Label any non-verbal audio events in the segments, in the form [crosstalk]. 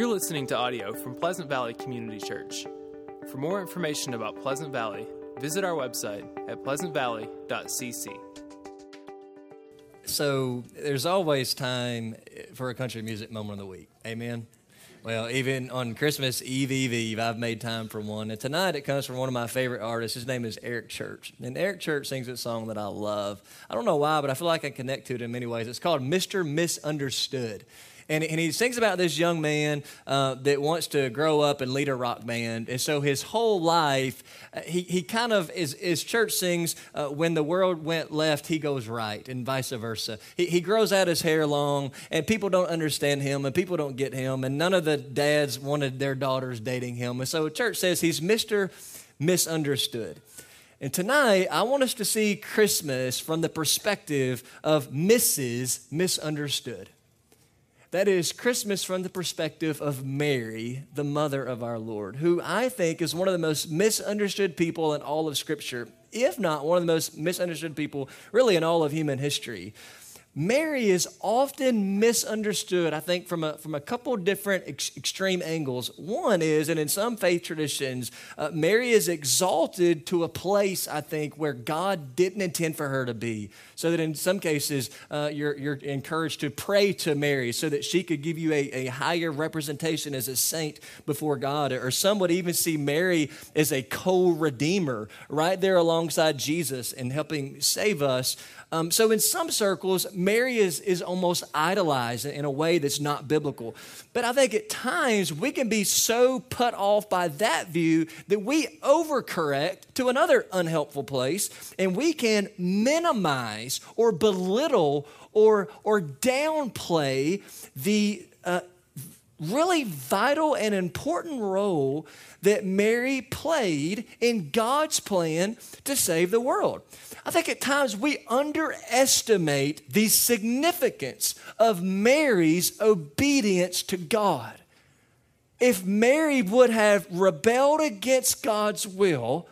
You're listening to audio from Pleasant Valley Community Church. For more information about Pleasant Valley, visit our website at pleasantvalley.cc. So there's always time for a country music moment of the week. Amen. Well, even on Christmas Eve, Eve, Eve, I've made time for one. And tonight it comes from one of my favorite artists. His name is Eric Church. And Eric Church sings a song that I love. I don't know why, but I feel like I connect to it in many ways. It's called Mr. Misunderstood. And, and he sings about this young man uh, that wants to grow up and lead a rock band. And so his whole life, uh, he, he kind of, is, his church sings, uh, when the world went left, he goes right, and vice versa. He, he grows out his hair long, and people don't understand him, and people don't get him, and none of the dads wanted their daughters dating him. And so church says he's Mr. Misunderstood. And tonight, I want us to see Christmas from the perspective of Mrs. Misunderstood. That is Christmas from the perspective of Mary, the mother of our Lord, who I think is one of the most misunderstood people in all of Scripture, if not one of the most misunderstood people really in all of human history. Mary is often misunderstood, I think, from a, from a couple different ex- extreme angles. One is, and in some faith traditions, uh, Mary is exalted to a place, I think, where God didn't intend for her to be. So that in some cases, uh, you're, you're encouraged to pray to Mary so that she could give you a, a higher representation as a saint before God. Or some would even see Mary as a co redeemer right there alongside Jesus and helping save us. Um, so, in some circles, Mary is, is almost idolized in a way that's not biblical. But I think at times we can be so put off by that view that we overcorrect to another unhelpful place and we can minimize or belittle or, or downplay the uh, really vital and important role that Mary played in God's plan to save the world. I think at times we underestimate the significance of Mary's obedience to God. If Mary would have rebelled against God's will,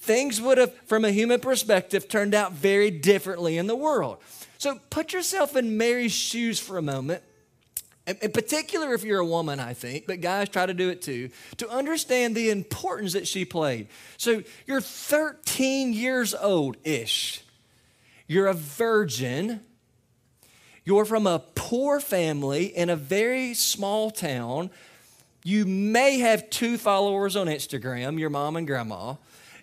things would have, from a human perspective, turned out very differently in the world. So put yourself in Mary's shoes for a moment in particular if you're a woman, I think, but guys try to do it too, to understand the importance that she played. So you're 13 years old ish, you're a virgin, you're from a poor family in a very small town. You may have two followers on Instagram, your mom and grandma.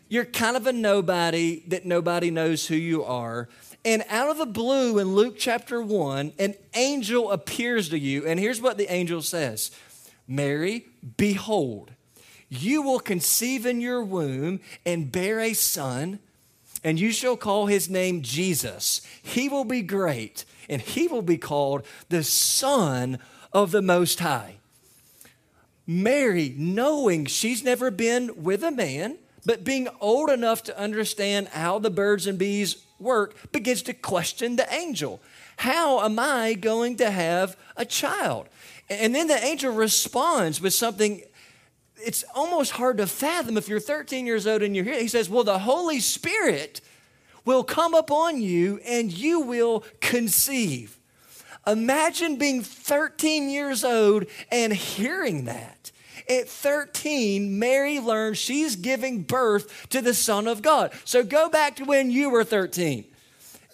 You're kind of a nobody that nobody knows who you are. And out of the blue in Luke chapter 1, an angel appears to you. And here's what the angel says Mary, behold, you will conceive in your womb and bear a son, and you shall call his name Jesus. He will be great, and he will be called the Son of the Most High. Mary, knowing she's never been with a man, but being old enough to understand how the birds and bees work, begins to question the angel. How am I going to have a child? And then the angel responds with something it's almost hard to fathom if you're 13 years old and you're here. He says, Well, the Holy Spirit will come upon you and you will conceive. Imagine being 13 years old and hearing that. At 13, Mary learns she's giving birth to the Son of God. So go back to when you were 13.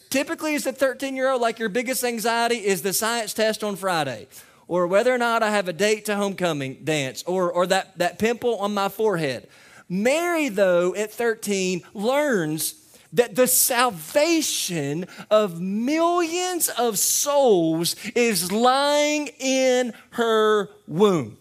Typically, as a 13 year old, like your biggest anxiety is the science test on Friday, or whether or not I have a date to homecoming dance, or, or that, that pimple on my forehead. Mary, though, at 13, learns that the salvation of millions of souls is lying in her womb.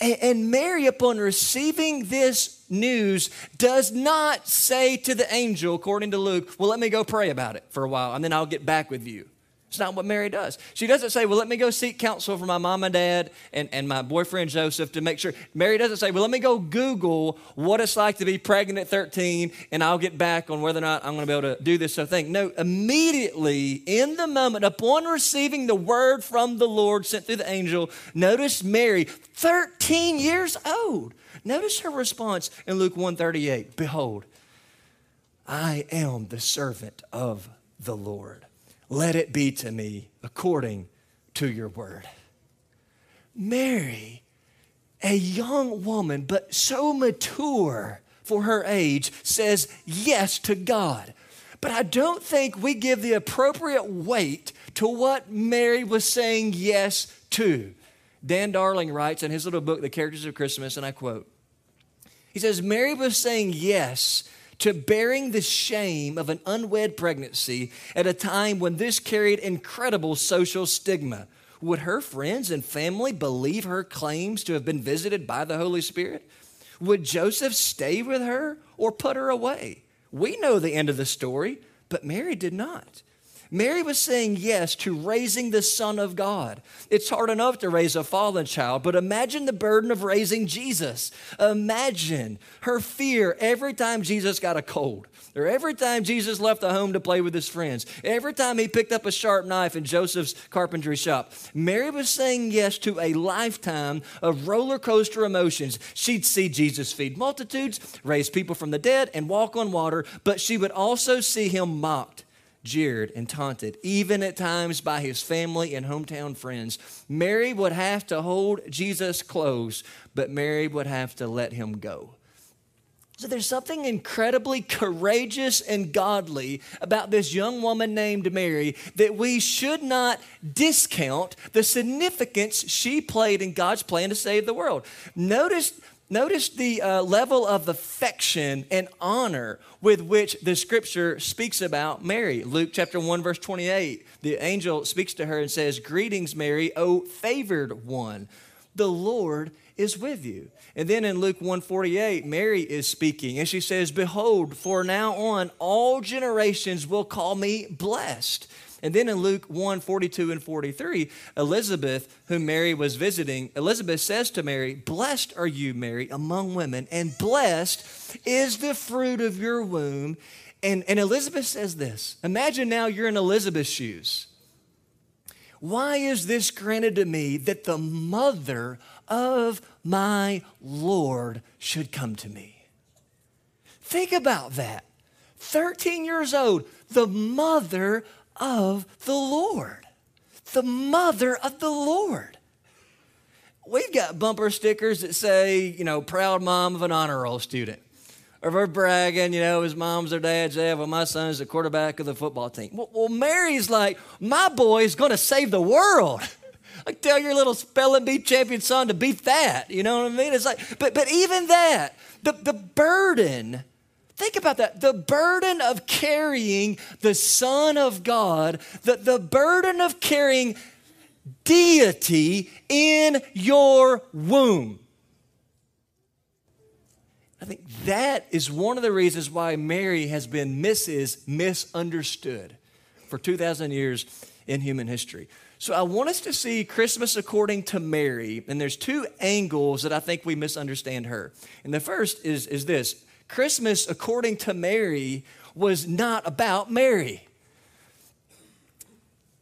And Mary, upon receiving this news, does not say to the angel, according to Luke, Well, let me go pray about it for a while and then I'll get back with you. It's not what Mary does. She doesn't say, Well, let me go seek counsel from my mom and dad and, and my boyfriend Joseph to make sure. Mary doesn't say, Well, let me go Google what it's like to be pregnant at 13 and I'll get back on whether or not I'm going to be able to do this so thing. No, immediately in the moment, upon receiving the word from the Lord sent through the angel, notice Mary, 13 years old. Notice her response in Luke 138 Behold, I am the servant of the Lord let it be to me according to your word. Mary, a young woman, but so mature for her age, says yes to God. But I don't think we give the appropriate weight to what Mary was saying yes to. Dan Darling writes in his little book, The Characters of Christmas, and I quote He says, Mary was saying yes to bearing the shame of an unwed pregnancy at a time when this carried incredible social stigma. Would her friends and family believe her claims to have been visited by the Holy Spirit? Would Joseph stay with her or put her away? We know the end of the story, but Mary did not. Mary was saying yes to raising the Son of God. It's hard enough to raise a fallen child, but imagine the burden of raising Jesus. Imagine her fear every time Jesus got a cold, or every time Jesus left the home to play with his friends, every time he picked up a sharp knife in Joseph's carpentry shop. Mary was saying yes to a lifetime of roller coaster emotions. She'd see Jesus feed multitudes, raise people from the dead, and walk on water, but she would also see him mocked jeered and taunted, even at times by his family and hometown friends. Mary would have to hold Jesus close, but Mary would have to let him go. So there's something incredibly courageous and godly about this young woman named Mary that we should not discount the significance she played in God's plan to save the world. Notice Notice the uh, level of affection and honor with which the scripture speaks about Mary. Luke chapter 1, verse 28, the angel speaks to her and says, Greetings, Mary, O favored one. The Lord is with you. And then in Luke 148, Mary is speaking and she says, Behold, for now on all generations will call me blessed. And then in Luke 1 42 and 43, Elizabeth, whom Mary was visiting, Elizabeth says to Mary, Blessed are you, Mary, among women, and blessed is the fruit of your womb. And, and Elizabeth says this Imagine now you're in Elizabeth's shoes. Why is this granted to me that the mother of my Lord should come to me? Think about that. 13 years old, the mother of the Lord. The mother of the Lord. We've got bumper stickers that say, you know, proud mom of an honor roll student. Or we're bragging, you know, his mom's or dad's there. Well, my son's the quarterback of the football team. Well, well Mary's like, my boy is going to save the world. [laughs] like, tell your little spelling bee champion son to beat that. You know what I mean? It's like, but but even that, the, the burden Think about that. The burden of carrying the Son of God, the, the burden of carrying deity in your womb. I think that is one of the reasons why Mary has been Mrs. Misunderstood for 2,000 years in human history. So I want us to see Christmas according to Mary, and there's two angles that I think we misunderstand her. And the first is, is this Christmas, according to Mary, was not about Mary.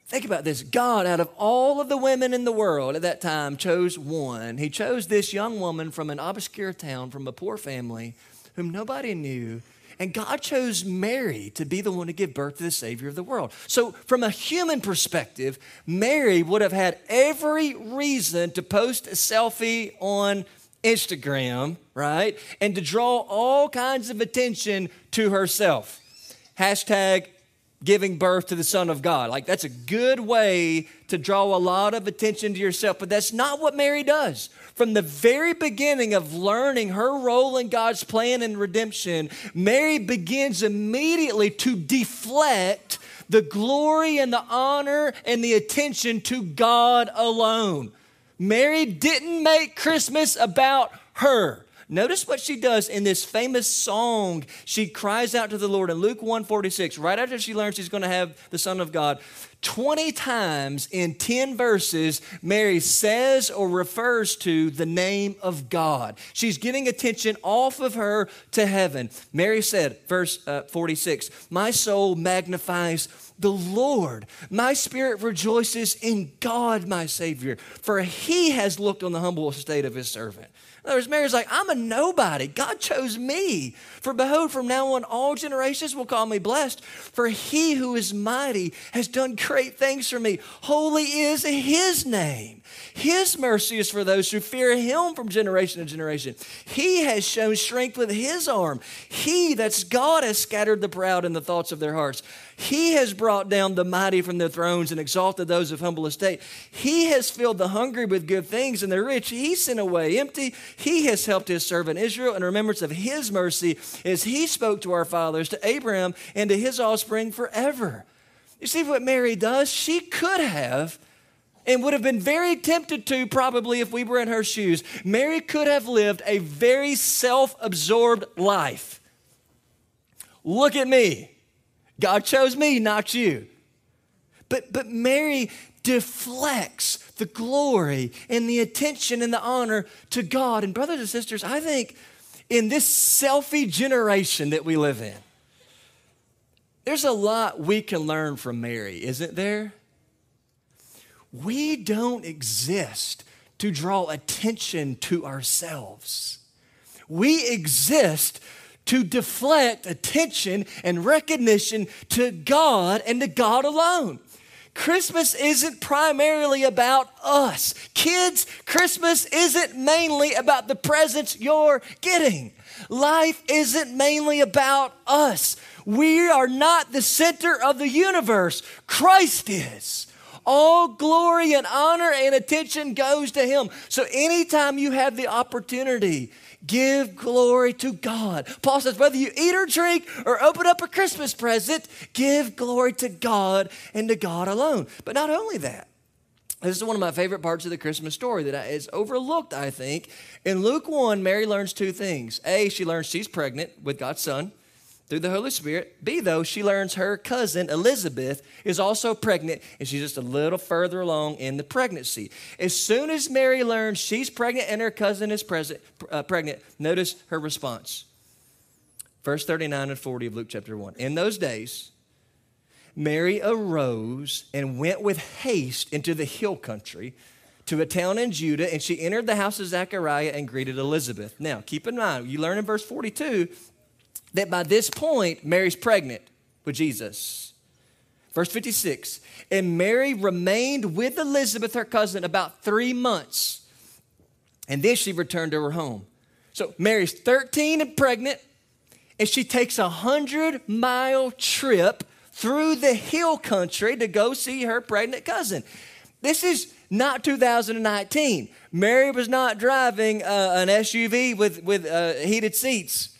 Think about this. God, out of all of the women in the world at that time, chose one. He chose this young woman from an obscure town, from a poor family, whom nobody knew. And God chose Mary to be the one to give birth to the Savior of the world. So, from a human perspective, Mary would have had every reason to post a selfie on Instagram, right? And to draw all kinds of attention to herself. Hashtag giving birth to the Son of God. Like, that's a good way to draw a lot of attention to yourself, but that's not what Mary does. From the very beginning of learning her role in God's plan and redemption, Mary begins immediately to deflect the glory and the honor and the attention to God alone. Mary didn't make Christmas about her. Notice what she does in this famous song. She cries out to the Lord in Luke 146, right after she learns she's going to have the Son of God. 20 times in 10 verses, Mary says or refers to the name of God. She's getting attention off of her to heaven. Mary said, verse uh, 46, My soul magnifies the Lord. My spirit rejoices in God, my Savior, for he has looked on the humble estate of his servant. In other words, Mary's like, I'm a nobody. God chose me. For behold, from now on, all generations will call me blessed. For he who is mighty has done great things for me. Holy is his name. His mercy is for those who fear him from generation to generation. He has shown strength with his arm. He, that's God, has scattered the proud in the thoughts of their hearts. He has brought down the mighty from their thrones and exalted those of humble estate. He has filled the hungry with good things and the rich. He sent away empty. He has helped his servant Israel in remembrance of his mercy as he spoke to our fathers, to Abraham, and to his offspring forever. You see what Mary does? She could have and would have been very tempted to, probably, if we were in her shoes. Mary could have lived a very self absorbed life. Look at me. God chose me, not you. But, but Mary deflects the glory and the attention and the honor to God. And, brothers and sisters, I think in this selfie generation that we live in, there's a lot we can learn from Mary, isn't there? We don't exist to draw attention to ourselves. We exist to deflect attention and recognition to God and to God alone. Christmas isn't primarily about us. Kids, Christmas isn't mainly about the presents you're getting. Life isn't mainly about us. We are not the center of the universe, Christ is. All glory and honor and attention goes to Him. So anytime you have the opportunity, give glory to God. Paul says, whether you eat or drink or open up a Christmas present, give glory to God and to God alone. But not only that, this is one of my favorite parts of the Christmas story that is overlooked, I think. In Luke 1, Mary learns two things. A, she learns she's pregnant with God's son through the Holy Spirit. B, though, she learns her cousin Elizabeth is also pregnant and she's just a little further along in the pregnancy. As soon as Mary learns she's pregnant and her cousin is present, uh, pregnant, notice her response. Verse 39 and 40 of Luke chapter 1. In those days, Mary arose and went with haste into the hill country to a town in Judah, and she entered the house of Zechariah and greeted Elizabeth. Now, keep in mind, you learn in verse 42 that by this point, Mary's pregnant with Jesus. Verse 56 And Mary remained with Elizabeth, her cousin, about three months. And then she returned to her home. So Mary's 13 and pregnant, and she takes a hundred mile trip through the hill country to go see her pregnant cousin. This is not 2019. Mary was not driving uh, an SUV with, with uh, heated seats.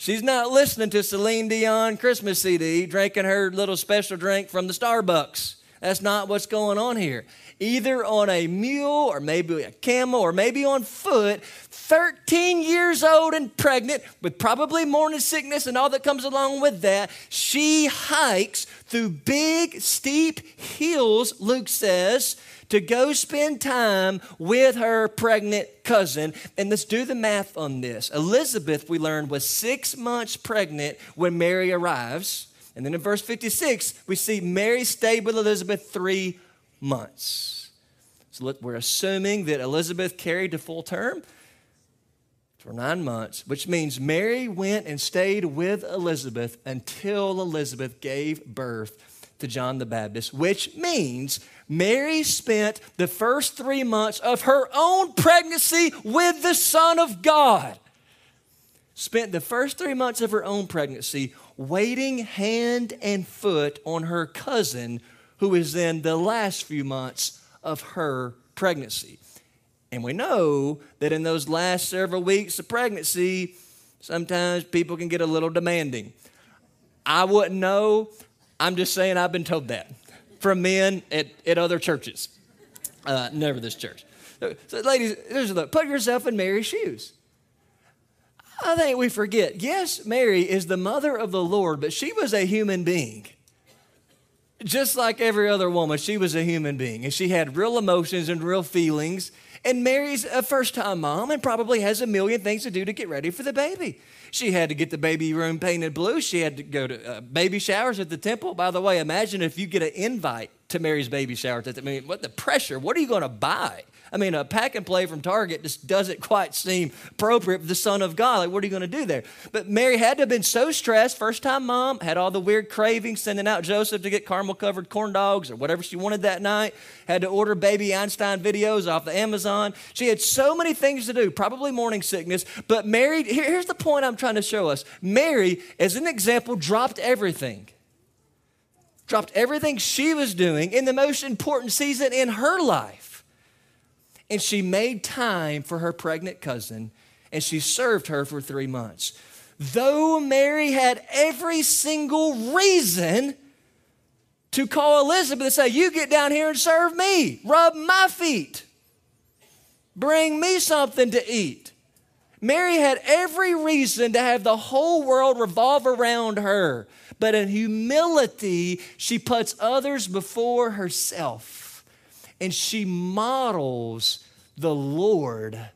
She's not listening to Celine Dion Christmas CD, drinking her little special drink from the Starbucks. That's not what's going on here. Either on a mule or maybe a camel or maybe on foot, 13 years old and pregnant with probably morning sickness and all that comes along with that, she hikes through big, steep hills, Luke says, to go spend time with her pregnant cousin. And let's do the math on this. Elizabeth, we learned, was six months pregnant when Mary arrives. And then in verse 56, we see Mary stayed with Elizabeth three months. So we're assuming that Elizabeth carried to full term for nine months, which means Mary went and stayed with Elizabeth until Elizabeth gave birth to John the Baptist, which means Mary spent the first three months of her own pregnancy with the Son of God. Spent the first three months of her own pregnancy waiting hand and foot on her cousin, who is in the last few months of her pregnancy. And we know that in those last several weeks of pregnancy, sometimes people can get a little demanding. I wouldn't know. I'm just saying I've been told that from men at, at other churches. Uh, never this church. So, ladies, look. Put yourself in Mary's shoes. I think we forget. Yes, Mary is the mother of the Lord, but she was a human being. Just like every other woman, she was a human being, and she had real emotions and real feelings. And Mary's a first time mom and probably has a million things to do to get ready for the baby. She had to get the baby room painted blue. She had to go to uh, baby showers at the temple. By the way, imagine if you get an invite to Mary's baby shower. I mean, what the pressure? What are you going to buy? I mean, a pack and play from Target just doesn't quite seem appropriate for the Son of God. Like, what are you going to do there? But Mary had to have been so stressed. First time mom, had all the weird cravings, sending out Joseph to get caramel covered corn dogs or whatever she wanted that night. Had to order baby Einstein videos off the Amazon. She had so many things to do, probably morning sickness. But Mary, here's the point I'm trying to show us Mary, as an example, dropped everything dropped everything she was doing in the most important season in her life and she made time for her pregnant cousin and she served her for three months. Though Mary had every single reason to call Elizabeth and say, You get down here and serve me, rub my feet, bring me something to eat. Mary had every reason to have the whole world revolve around her, but in humility, she puts others before herself and she models the Lord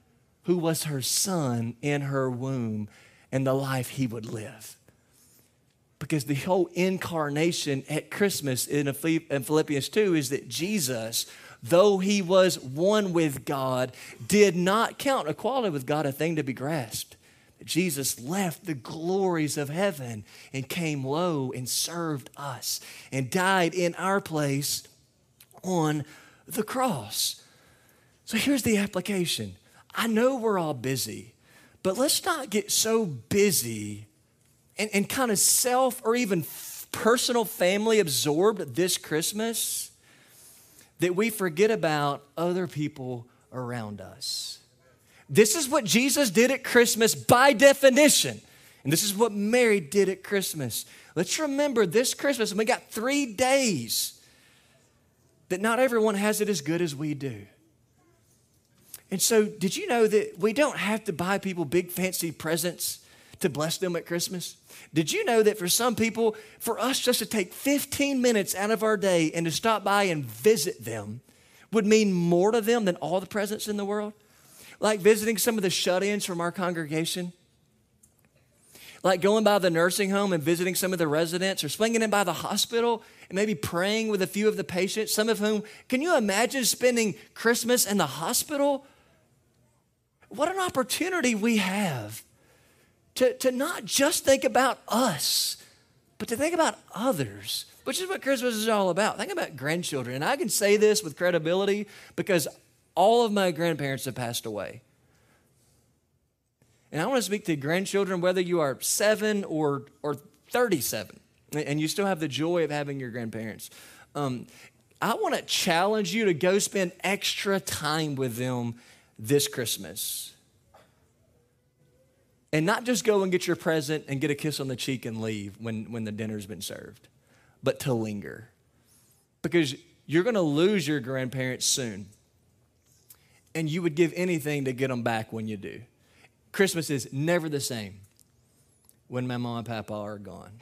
who was her son in her womb and the life he would live. Because the whole incarnation at Christmas in Philippians 2 is that Jesus, though he was one with God, did not count equality with God a thing to be grasped. Jesus left the glories of heaven and came low and served us and died in our place on the cross. So here's the application I know we're all busy, but let's not get so busy and, and kind of self or even personal family absorbed this Christmas that we forget about other people around us. This is what Jesus did at Christmas by definition. And this is what Mary did at Christmas. Let's remember this Christmas, and we got three days that not everyone has it as good as we do. And so, did you know that we don't have to buy people big fancy presents to bless them at Christmas? Did you know that for some people, for us just to take 15 minutes out of our day and to stop by and visit them would mean more to them than all the presents in the world? Like visiting some of the shut ins from our congregation like going by the nursing home and visiting some of the residents or swinging in by the hospital and maybe praying with a few of the patients, some of whom, can you imagine spending Christmas in the hospital? What an opportunity we have to, to not just think about us, but to think about others, which is what Christmas is all about. Think about grandchildren. And I can say this with credibility because all of my grandparents have passed away. And I want to speak to grandchildren, whether you are seven or, or 37, and you still have the joy of having your grandparents. Um, I want to challenge you to go spend extra time with them this Christmas. And not just go and get your present and get a kiss on the cheek and leave when, when the dinner's been served, but to linger. Because you're going to lose your grandparents soon. And you would give anything to get them back when you do. Christmas is never the same when my mom and papa are gone.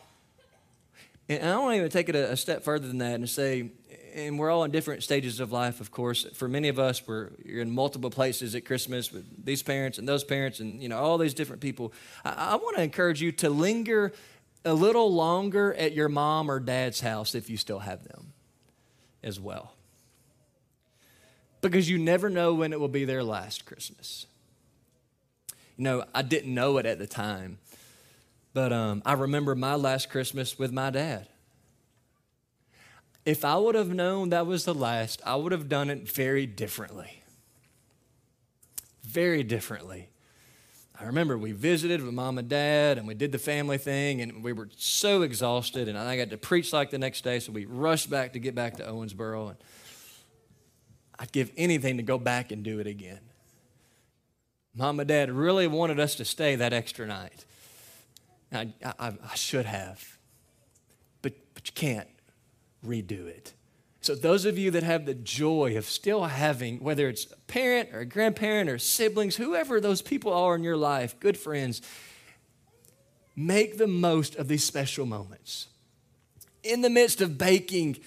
And I want to even take it a, a, step further than that and say, and we're all in different stages of life, of course. For many of us, we're you're in multiple places at Christmas with these parents and those parents and you know all these different people. I, I want to encourage you to linger a little longer at your mom or dad's house if you still have them as well. Because you never know when it will be their last Christmas. You know, I didn't know it at the time, but um, I remember my last Christmas with my dad. If I would have known that was the last, I would have done it very differently. Very differently. I remember we visited with mom and dad and we did the family thing and we were so exhausted and I got to preach like the next day, so we rushed back to get back to Owensboro and I'd give anything to go back and do it again. Mom and Dad really wanted us to stay that extra night. I, I, I should have, but, but you can't redo it. So, those of you that have the joy of still having, whether it's a parent or a grandparent or siblings, whoever those people are in your life, good friends, make the most of these special moments. In the midst of baking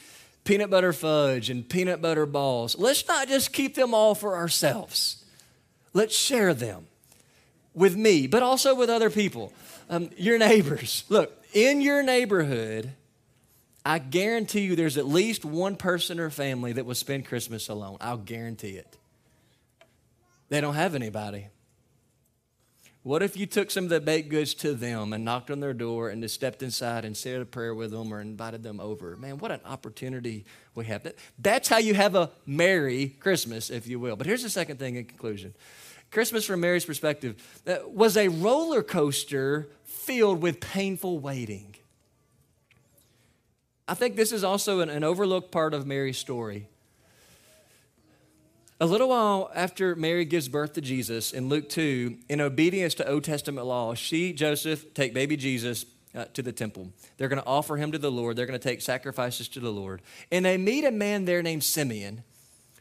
peanut butter fudge and peanut butter balls, let's not just keep them all for ourselves. Let's share them with me, but also with other people, um, your neighbors. Look, in your neighborhood, I guarantee you there's at least one person or family that will spend Christmas alone. I'll guarantee it. They don't have anybody. What if you took some of the baked goods to them and knocked on their door and just stepped inside and said a prayer with them or invited them over? Man, what an opportunity we have. That's how you have a merry Christmas, if you will. But here's the second thing in conclusion Christmas, from Mary's perspective, was a roller coaster filled with painful waiting. I think this is also an, an overlooked part of Mary's story. A little while after Mary gives birth to Jesus in Luke 2, in obedience to Old Testament law, she, Joseph, take baby Jesus uh, to the temple. They're going to offer him to the Lord. They're going to take sacrifices to the Lord. And they meet a man there named Simeon,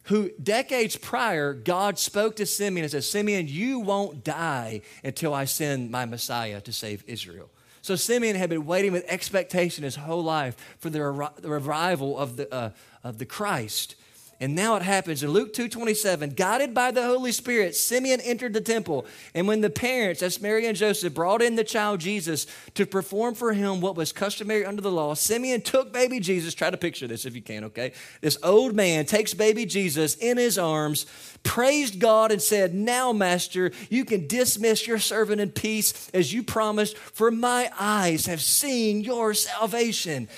who decades prior, God spoke to Simeon and said, Simeon, you won't die until I send my Messiah to save Israel. So Simeon had been waiting with expectation his whole life for the, revival of the, uh, of the Christ. And now it happens in Luke 2:27, guided by the Holy Spirit, Simeon entered the temple, and when the parents, that's Mary and Joseph, brought in the child Jesus to perform for him what was customary under the law, Simeon took baby Jesus, try to picture this if you can, okay? This old man takes baby Jesus in his arms, praised God and said, "Now, master, you can dismiss your servant in peace as you promised, for my eyes have seen your salvation."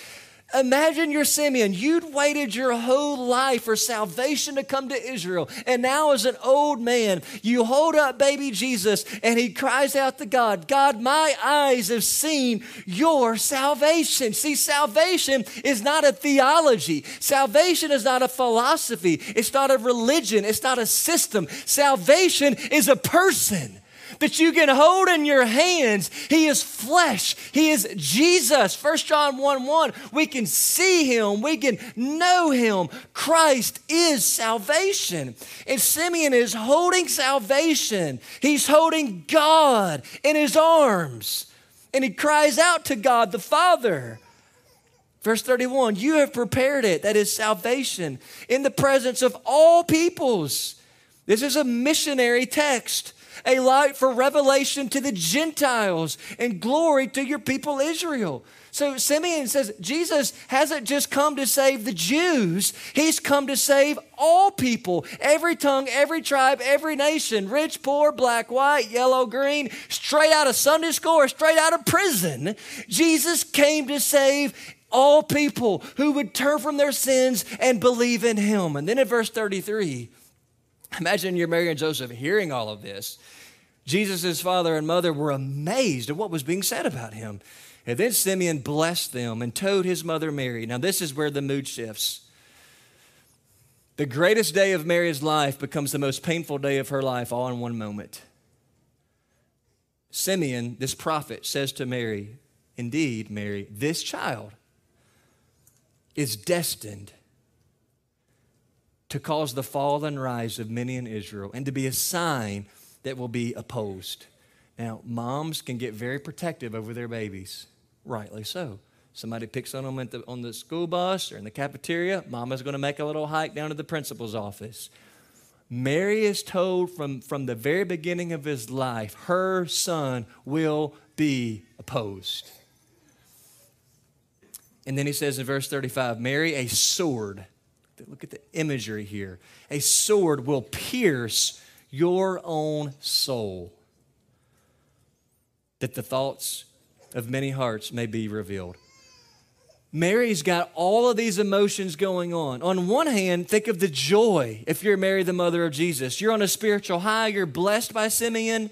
Imagine you're Simeon. You'd waited your whole life for salvation to come to Israel. And now, as an old man, you hold up baby Jesus and he cries out to God, God, my eyes have seen your salvation. See, salvation is not a theology, salvation is not a philosophy, it's not a religion, it's not a system. Salvation is a person that you can hold in your hands. He is flesh. He is Jesus. 1 John 1 1. We can see him. We can know him. Christ is salvation. And Simeon is holding salvation. He's holding God in his arms. And he cries out to God the Father. Verse 31 You have prepared it, that is salvation, in the presence of all peoples. This is a missionary text a light for revelation to the Gentiles and glory to your people Israel. So Simeon says Jesus hasn't just come to save the Jews, he's come to save all people, every tongue, every tribe, every nation, rich, poor, black, white, yellow, green, straight out of Sunday school or straight out of prison. Jesus came to save all people who would turn from their sins and believe in him. And then in verse 33, imagine you're Mary and Joseph hearing all of this. Jesus' father and mother were amazed at what was being said about him. And then Simeon blessed them and told his mother Mary. Now, this is where the mood shifts. The greatest day of Mary's life becomes the most painful day of her life all in one moment. Simeon, this prophet, says to Mary, Indeed, Mary, this child is destined to cause the fall and rise of many in Israel and to be a sign that will be opposed. Now, moms can get very protective over their babies, rightly so. Somebody picks on them the, on the school bus or in the cafeteria, mama's going to make a little hike down to the principal's office. Mary is told from, from the very beginning of his life, her son will be opposed. And then he says in verse 35 Mary, a sword, look at the imagery here, a sword will pierce your own soul, that the thoughts of many hearts may be revealed. Mary's got all of these emotions going on. On one hand, think of the joy if you're Mary, the mother of Jesus. You're on a spiritual high, you're blessed by Simeon.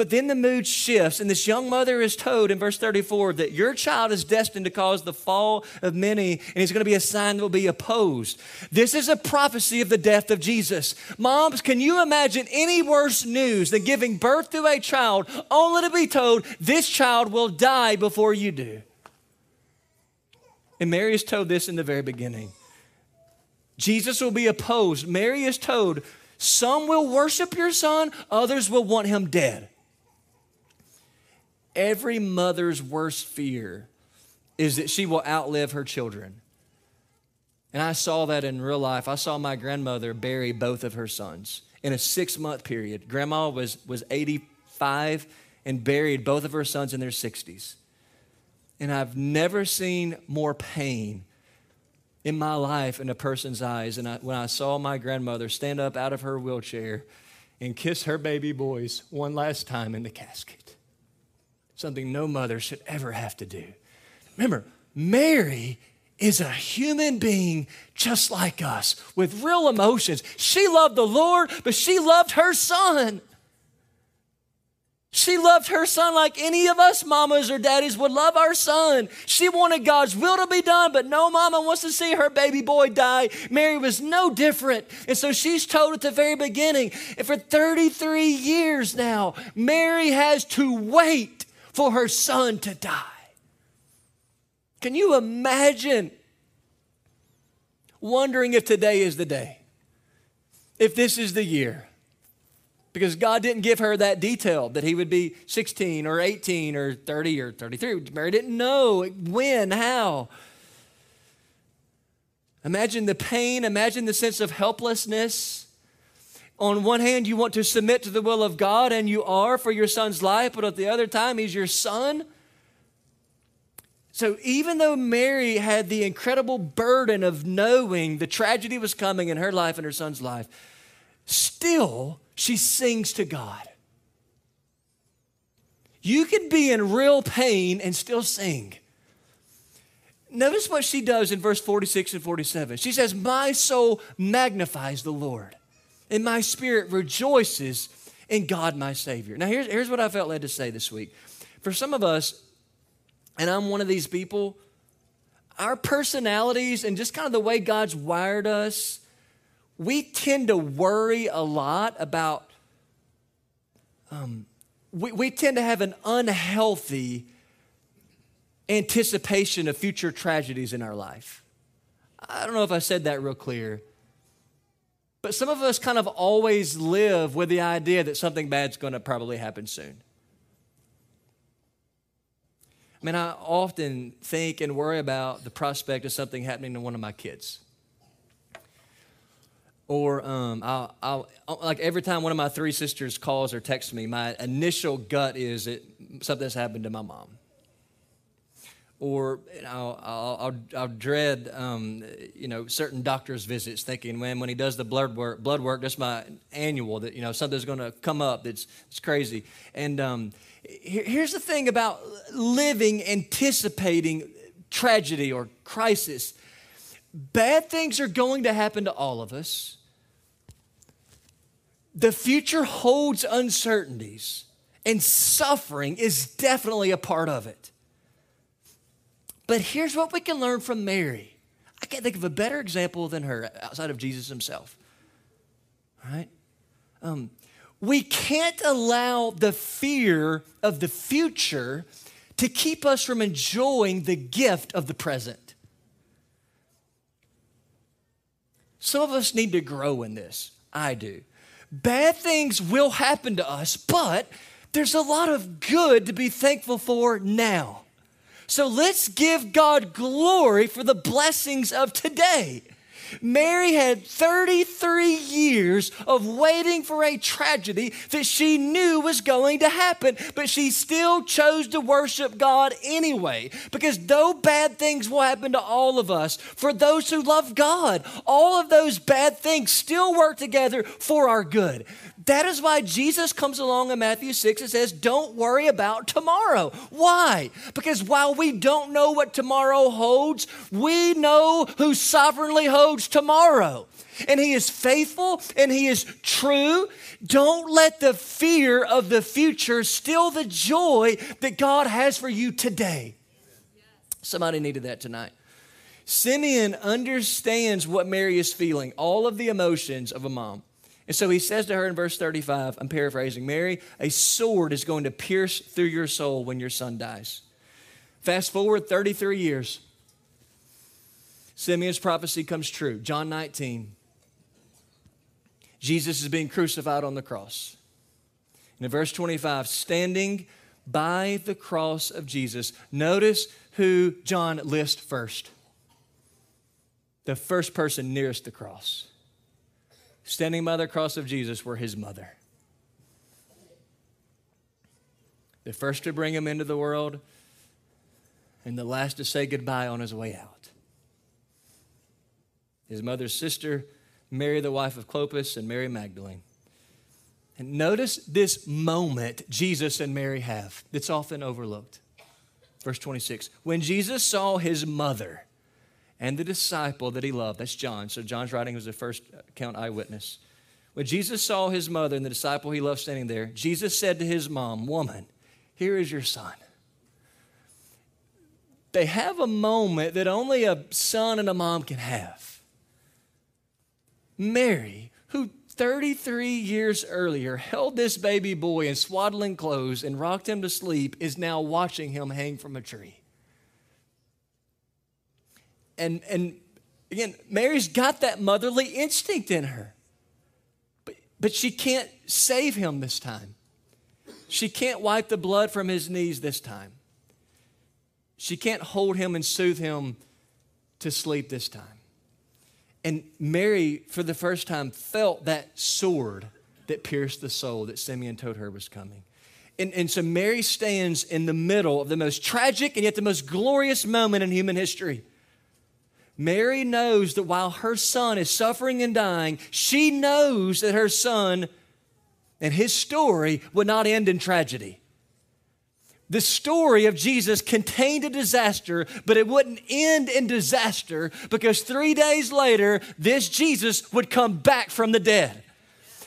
But then the mood shifts, and this young mother is told in verse 34 that your child is destined to cause the fall of many, and he's going to be a sign that will be opposed. This is a prophecy of the death of Jesus. Moms, can you imagine any worse news than giving birth to a child only to be told this child will die before you do? And Mary is told this in the very beginning. Jesus will be opposed. Mary is told, some will worship your son, others will want him dead. Every mother's worst fear is that she will outlive her children. And I saw that in real life. I saw my grandmother bury both of her sons in a six month period. Grandma was, was 85 and buried both of her sons in their 60s. And I've never seen more pain in my life in a person's eyes I, when I saw my grandmother stand up out of her wheelchair and kiss her baby boys one last time in the casket. Something no mother should ever have to do. Remember, Mary is a human being just like us with real emotions. She loved the Lord, but she loved her son. She loved her son like any of us mamas or daddies would love our son. She wanted God's will to be done, but no mama wants to see her baby boy die. Mary was no different. And so she's told at the very beginning, and for 33 years now, Mary has to wait for her son to die. Can you imagine wondering if today is the day? If this is the year? Because God didn't give her that detail that he would be 16 or 18 or 30 or 33. Mary didn't know when, how. Imagine the pain, imagine the sense of helplessness. On one hand, you want to submit to the will of God, and you are for your son's life, but at the other time, he's your son. So even though Mary had the incredible burden of knowing the tragedy was coming in her life and her son's life, still she sings to God. You can be in real pain and still sing. Notice what she does in verse 46 and 47. She says, My soul magnifies the Lord, and my spirit rejoices in God my Savior. Now, here's, here's what I felt led to say this week. For some of us, and I'm one of these people, our personalities and just kind of the way God's wired us, we tend to worry a lot about, um, we, we tend to have an unhealthy anticipation of future tragedies in our life. I don't know if I said that real clear. But some of us kind of always live with the idea that something bad's going to probably happen soon. I mean, I often think and worry about the prospect of something happening to one of my kids. Or um, I'll, I'll, like every time one of my three sisters calls or texts me, my initial gut is that something's happened to my mom. Or I'll, I'll, I'll dread, um, you know, certain doctor's visits, thinking, man, when he does the blood work, blood work, that's my annual, that you know something's going to come up that's, that's crazy. And um, here's the thing about living, anticipating tragedy or crisis. Bad things are going to happen to all of us. The future holds uncertainties, and suffering is definitely a part of it. But here's what we can learn from Mary. I can't think of a better example than her outside of Jesus himself. Right? Um, we can't allow the fear of the future to keep us from enjoying the gift of the present. Some of us need to grow in this. I do. Bad things will happen to us, but there's a lot of good to be thankful for now. So let's give God glory for the blessings of today. Mary had 33 years of waiting for a tragedy that she knew was going to happen, but she still chose to worship God anyway. Because though bad things will happen to all of us, for those who love God, all of those bad things still work together for our good. That is why Jesus comes along in Matthew 6 and says, Don't worry about tomorrow. Why? Because while we don't know what tomorrow holds, we know who sovereignly holds tomorrow. And He is faithful and He is true. Don't let the fear of the future steal the joy that God has for you today. Somebody needed that tonight. Simeon understands what Mary is feeling, all of the emotions of a mom. And so he says to her in verse 35, I'm paraphrasing, Mary, a sword is going to pierce through your soul when your son dies. Fast forward 33 years. Simeon's prophecy comes true. John 19. Jesus is being crucified on the cross. And in verse 25, standing by the cross of Jesus, notice who John lists first. The first person nearest the cross standing by the cross of Jesus were his mother. The first to bring him into the world, and the last to say goodbye on his way out. His mother's sister, Mary, the wife of Clopas, and Mary Magdalene. And notice this moment Jesus and Mary have that's often overlooked. Verse 26 When Jesus saw his mother and the disciple that he loved, that's John. So John's writing was the first account eyewitness. When Jesus saw his mother and the disciple he loved standing there, Jesus said to his mom, Woman, here is your son. They have a moment that only a son and a mom can have. Mary, who 33 years earlier held this baby boy in swaddling clothes and rocked him to sleep, is now watching him hang from a tree. And, and again, Mary's got that motherly instinct in her. But, but she can't save him this time. She can't wipe the blood from his knees this time. She can't hold him and soothe him to sleep this time. And Mary, for the first time, felt that sword that pierced the soul that Simeon told her was coming. And, and so Mary stands in the middle of the most tragic and yet the most glorious moment in human history. Mary knows that while her son is suffering and dying, she knows that her son and his story would not end in tragedy the story of Jesus contained a disaster, but it wouldn't end in disaster because three days later, this Jesus would come back from the dead.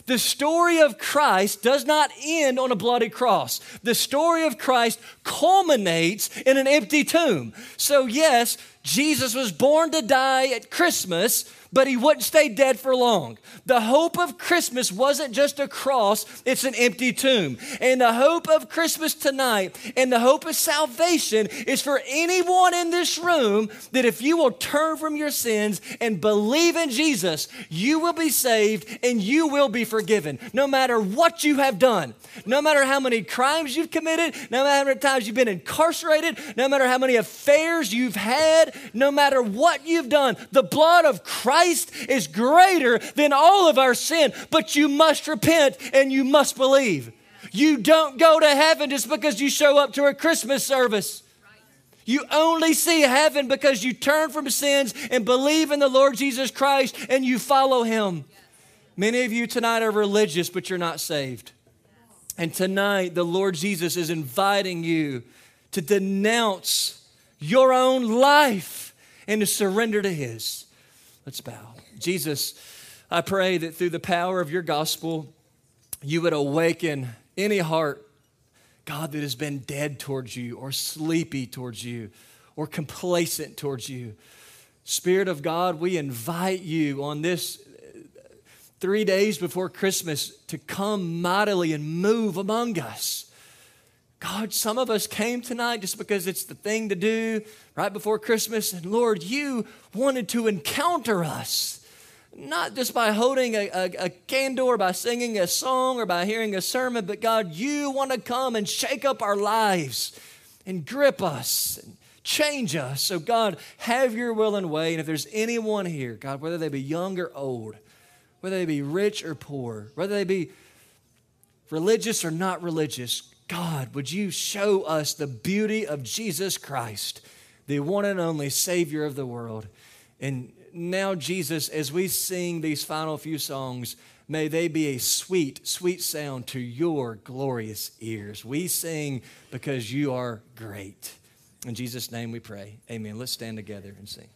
The story of Christ does not end on a bloody cross. The story of Christ culminates in an empty tomb. So, yes, Jesus was born to die at Christmas, but he wouldn't stay dead for long. The hope of Christmas wasn't just a cross, it's an empty tomb. And the hope of Christmas tonight and the hope of salvation is for anyone in this room that if you will turn from your sins and believe in Jesus, you will be saved and you will be forgiven, no matter what you have done, no matter how many crimes you've committed, no matter how many times you've been incarcerated, no matter how many affairs you've had, no matter what you've done. The blood of Christ is greater than all of our sin, but you must repent and you must believe. You don't go to heaven just because you show up to a Christmas service. You only see heaven because you turn from sins and believe in the Lord Jesus Christ and you follow him. Many of you tonight are religious, but you're not saved. And tonight, the Lord Jesus is inviting you to denounce your own life and to surrender to his. Let's bow. Jesus, I pray that through the power of your gospel, you would awaken any heart, God, that has been dead towards you, or sleepy towards you, or complacent towards you. Spirit of God, we invite you on this uh, three days before Christmas to come mightily and move among us. God, some of us came tonight just because it's the thing to do right before Christmas. And Lord, you wanted to encounter us, not just by holding a, a, a, candle or by singing a song or by hearing a sermon, but God, you want to come and shake up our lives and grip us and change us. So, God, have your will and way. And if there's anyone here, God, whether they be young or old, whether they be rich or poor, whether they be religious or not religious, God, would you show us the beauty of Jesus Christ, the one and only Savior of the world? And now, Jesus, as we sing these final few songs, may they be a sweet, sweet sound to your glorious ears. We sing because you are great. In Jesus' name we pray. Amen. Let's stand together and sing.